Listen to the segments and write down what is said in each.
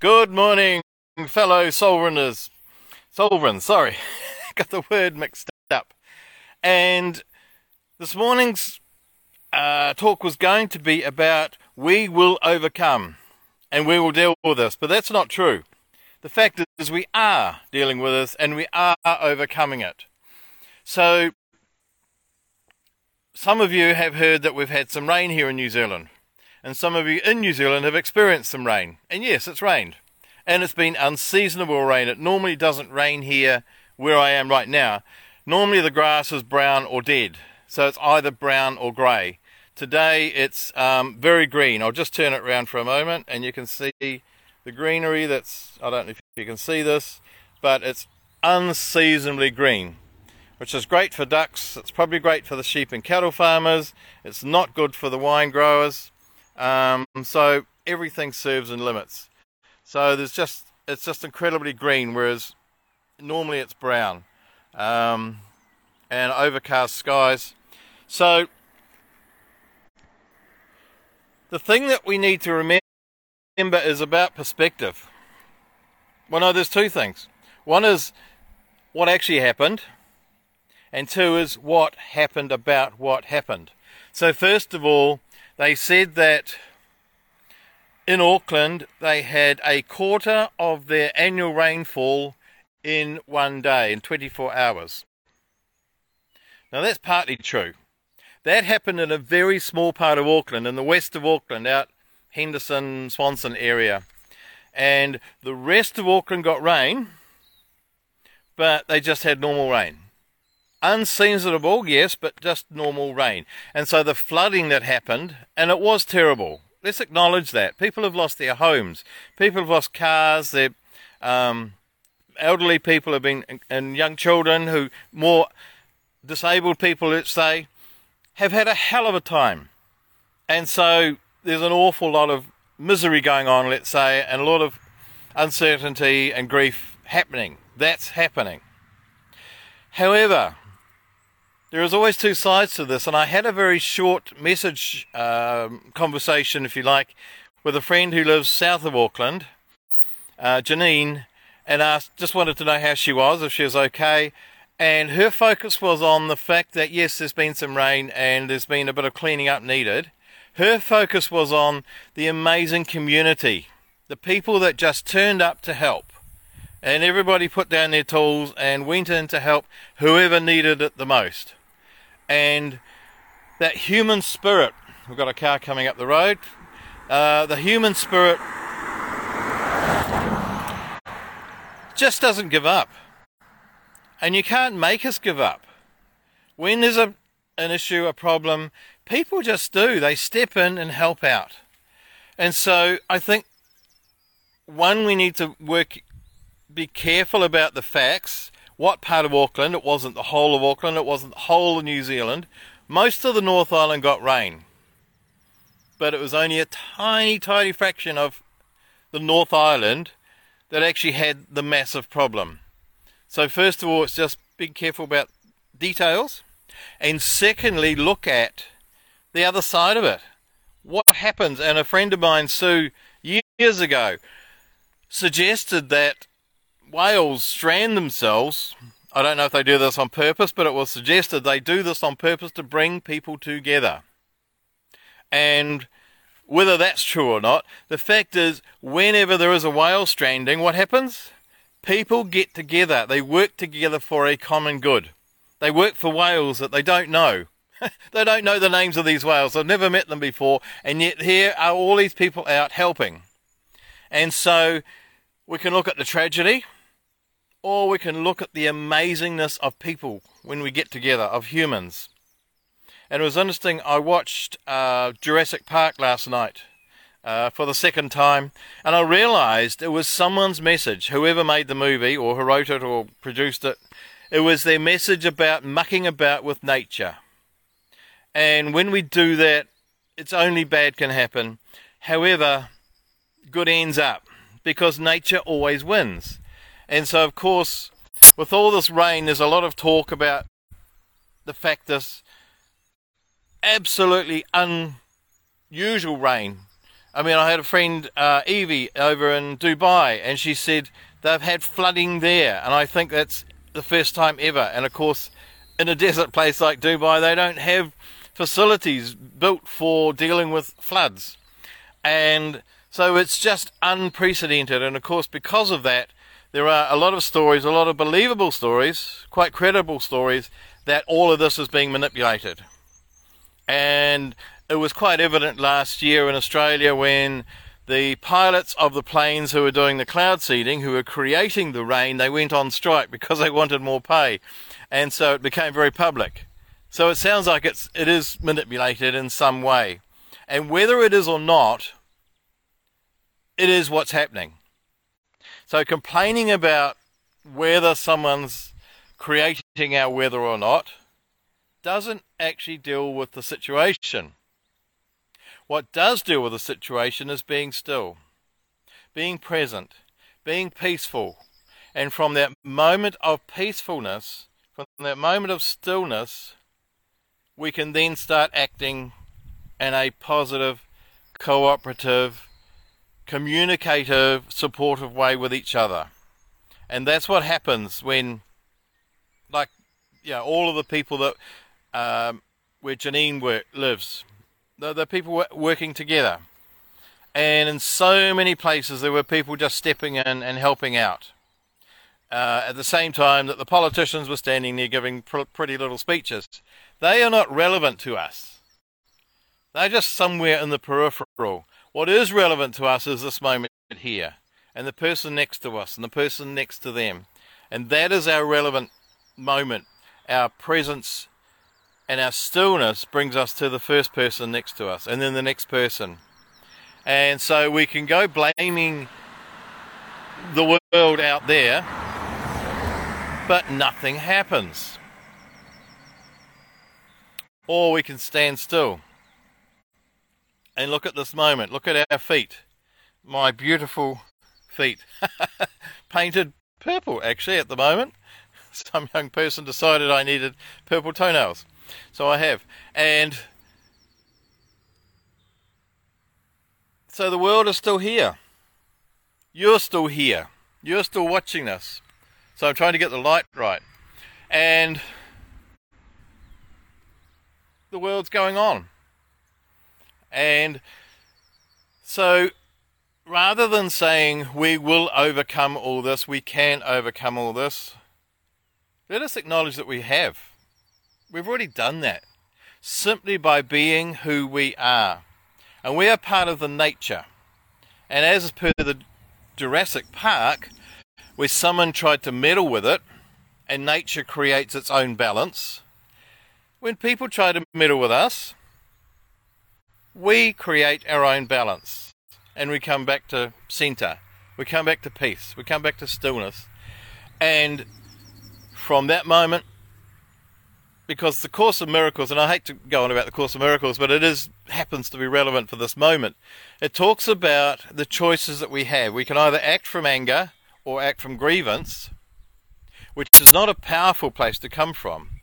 Good morning, fellow Solrunners. Solrun, sorry, got the word mixed up. And this morning's uh, talk was going to be about we will overcome and we will deal with this, but that's not true. The fact is, we are dealing with this and we are overcoming it. So, some of you have heard that we've had some rain here in New Zealand and some of you in New Zealand have experienced some rain. And yes, it's rained. And it's been unseasonable rain. It normally doesn't rain here where I am right now. Normally the grass is brown or dead. So it's either brown or grey. Today it's um, very green. I'll just turn it around for a moment and you can see the greenery that's, I don't know if you can see this, but it's unseasonably green, which is great for ducks. It's probably great for the sheep and cattle farmers. It's not good for the wine growers. Um, so everything serves in limits. So there's just it's just incredibly green, whereas normally it's brown, um, and overcast skies. So the thing that we need to remember is about perspective. Well, no, there's two things. One is what actually happened, and two is what happened about what happened. So, first of all, they said that in Auckland they had a quarter of their annual rainfall in one day, in 24 hours. Now that's partly true. That happened in a very small part of Auckland, in the west of Auckland, out Henderson, Swanson area. And the rest of Auckland got rain, but they just had normal rain unseasonable, yes, but just normal rain. And so the flooding that happened, and it was terrible. Let's acknowledge that. People have lost their homes. People have lost cars. Their um, elderly people have been, and young children who, more disabled people, let's say, have had a hell of a time. And so there's an awful lot of misery going on, let's say, and a lot of uncertainty and grief happening. That's happening. However, there is always two sides to this, and I had a very short message um, conversation, if you like, with a friend who lives south of Auckland, uh, Janine, and asked, just wanted to know how she was, if she was okay. And her focus was on the fact that yes, there's been some rain and there's been a bit of cleaning up needed. Her focus was on the amazing community, the people that just turned up to help. And everybody put down their tools and went in to help whoever needed it the most and that human spirit. We've got a car coming up the road. Uh, the human spirit just doesn't give up. And you can't make us give up. When there's a, an issue, a problem, people just do. They step in and help out. And so I think, one, we need to work, be careful about the facts what part of Auckland. It wasn't the whole of Auckland, it wasn't the whole of New Zealand. Most of the North Island got rain, but it was only a tiny, tiny fraction of the North Island that actually had the massive problem. So, first of all, it's just be careful about details, and secondly, look at the other side of it. What happens? And a friend of mine, Sue, years ago, suggested that whales strand themselves. I don't know if they do this on purpose, but it was suggested they do this on purpose to bring people together. And whether that's true or not, the fact is, whenever there is a whale stranding, what happens? People get together. They work together for a common good. They work for whales that they don't know. they don't know the names of these whales. They've never met them before. And yet here are all these people out helping. And so we can look at the tragedy or we can look at the amazingness of people when we get together, of humans. And it was interesting, I watched uh, Jurassic Park last night uh, for the second time, and I realized it was someone's message, whoever made the movie, or who wrote it, or produced it. It was their message about mucking about with nature. And when we do that, it's only bad can happen. However, good ends up because nature always wins. And so, of course, with all this rain, there's a lot of talk about the fact this absolutely unusual rain I mean, I had a friend, uh, Evie, over in Dubai, and she said they've had flooding there, and I think that's the first time ever. And of course, in a desert place like Dubai, they don't have facilities built for dealing with floods. And so it's just unprecedented. And of course, because of that, there are a lot of stories, a lot of believable stories, quite credible stories, that all of this is being manipulated. And it was quite evident last year in Australia when the pilots of the planes who were doing the cloud seeding, who were creating the rain, they went on strike because they wanted more pay. And so it became very public. So it sounds like it's it is manipulated in some way. And whether it is or not, it is what's happening. So complaining about whether someone's creating our weather or not doesn't actually deal with the situation. What does deal with the situation is being still, being present, being peaceful. And from that moment of peacefulness, from that moment of stillness, we can then start acting in a positive, cooperative, communicative, supportive way with each other. And that's what happens when, like, know, all of the people that um, where Janine work, lives, the, the people working together. And in so many places, there were people just stepping in and helping out. Uh, at the same time that the politicians were standing there giving pr- pretty little speeches. They are not relevant to us. They're just somewhere in the peripheral. What is relevant to us is this moment here, and the person next to us, and the person next to them. And that is our relevant moment. Our presence and our stillness brings us to the first person next to us, and then the next person. And so we can go blaming the world out there, but nothing happens. Or we can stand still and look at this moment. Look at our feet. My beautiful feet. Painted purple, actually, at the moment. Some young person decided I needed purple toenails. So I have. And so the world is still here. You're still here. You're still watching this. So I'm trying to get the light right. And the world's going on. And so rather than saying we will overcome all this, we can overcome all this, let us acknowledge that we have. We've already done that simply by being who we are. And we are part of the nature. And as per the Jurassic Park, where someone tried to meddle with it and nature creates its own balance, when people try to meddle with us, we create our own balance and we come back to center. We come back to peace. We come back to stillness. And from that moment, because the Course of Miracles, and I hate to go on about the Course of Miracles, but it is happens to be relevant for this moment. It talks about the choices that we have. We can either act from anger or act from grievance, which is not a powerful place to come from,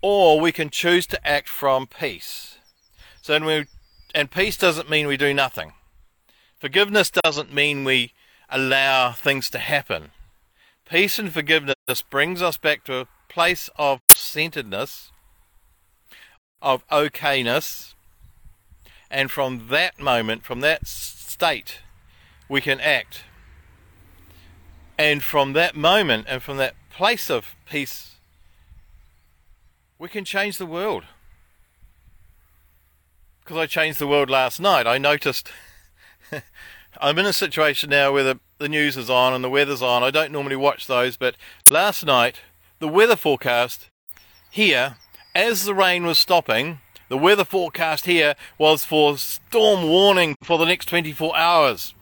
or we can choose to act from peace. So we, and peace doesn't mean we do nothing. Forgiveness doesn't mean we allow things to happen. Peace and forgiveness brings us back to a place of centeredness, of okayness, and from that moment, from that state, we can act. And from that moment and from that place of peace, we can change the world because I changed the world last night, I noticed I'm in a situation now where the, the news is on and the weather's on. I don't normally watch those, but last night, the weather forecast here, as the rain was stopping, the weather forecast here was for storm warning for the next 24 hours.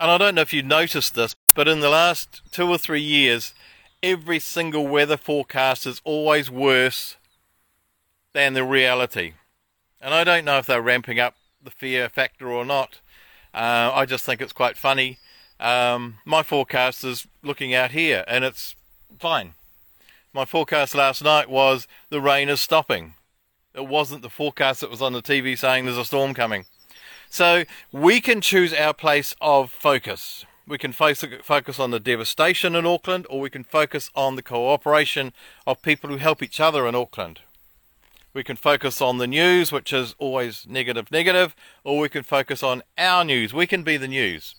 And I don't know if you noticed this, but in the last two or three years, every single weather forecast is always worse than the reality. And I don't know if they're ramping up the fear factor or not. Uh, I just think it's quite funny. Um, my forecast is looking out here, and it's fine. My forecast last night was the rain is stopping. It wasn't the forecast that was on the TV saying there's a storm coming. So we can choose our place of focus. We can focus on the devastation in Auckland, or we can focus on the cooperation of people who help each other in Auckland. We can focus on the news, which is always negative, negative, or we can focus on our news. We can be the news.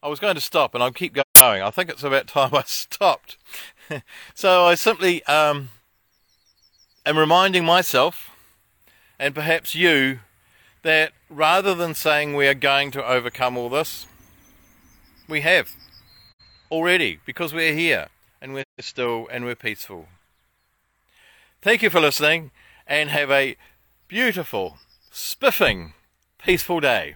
I was going to stop and I'll keep going. I think it's about time I stopped. so I simply um, am reminding myself and perhaps you that rather than saying we are going to overcome all this, we have already because we're here and we're still and we're peaceful. Thank you for listening and have a beautiful, spiffing, peaceful day.